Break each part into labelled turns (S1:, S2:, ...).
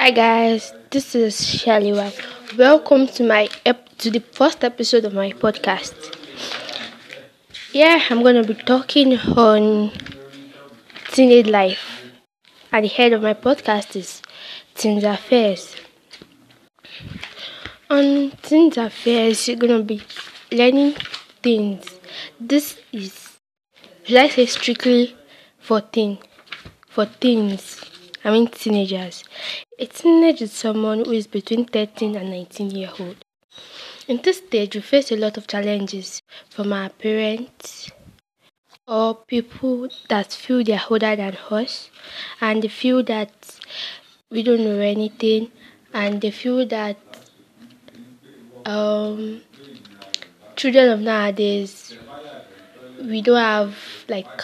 S1: Hi guys, this is Shaliwa. Welcome to my ep- to the first episode of my podcast. Yeah, I'm gonna be talking on teenage life. At the head of my podcast is Teens Affairs. On Teens Affairs, you're gonna be learning things. This is, I say, strictly for teen, for teens. I mean teenagers. A teenager is someone who is between 13 and 19 year old. In this stage, we face a lot of challenges from our parents or people that feel they're older than us and they feel that we don't know anything and they feel that um, children of nowadays we don't have like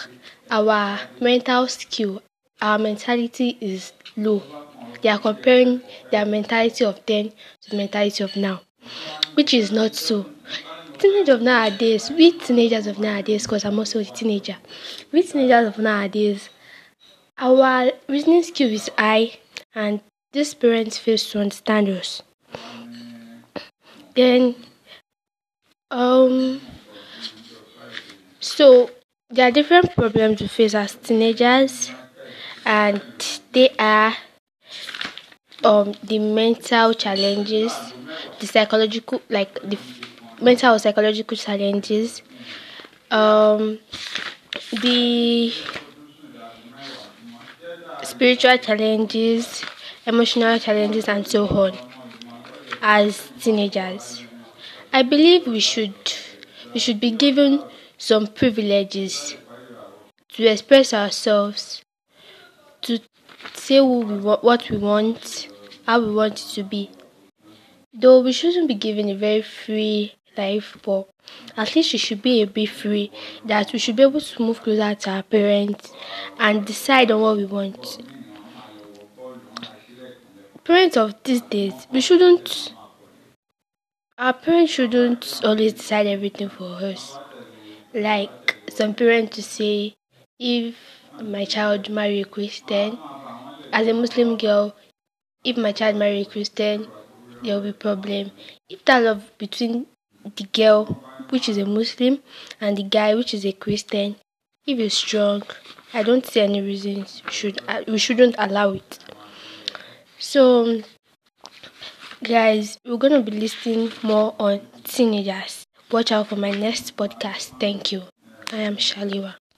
S1: our mental skill our mentality is low. They are comparing their mentality of then to the mentality of now, which is not so. Teenagers of nowadays, we teenagers of nowadays, because I'm also a teenager, we teenagers of nowadays, our reasoning skill is high, and these parents fail to understand us. Then, um, so there are different problems we face as teenagers and they are um the mental challenges the psychological like the mental or psychological challenges um the spiritual challenges emotional challenges and so on as teenagers. I believe we should we should be given some privileges to express ourselves to say who we what we want, how we want it to be. Though we shouldn't be given a very free life, but at least we should be a bit free that we should be able to move closer to our parents and decide on what we want. Parents of these days, we shouldn't our parents shouldn't always decide everything for us. Like some parents to say if my child marry a Christian, as a Muslim girl, if my child marry a Christian, there will be problem. If that love between the girl, which is a Muslim, and the guy, which is a Christian, if it's strong, I don't see any reasons we should uh, we shouldn't allow it. So, guys, we're gonna be listening more on teenagers. Watch out for my next podcast. Thank you. I am Shaliwa.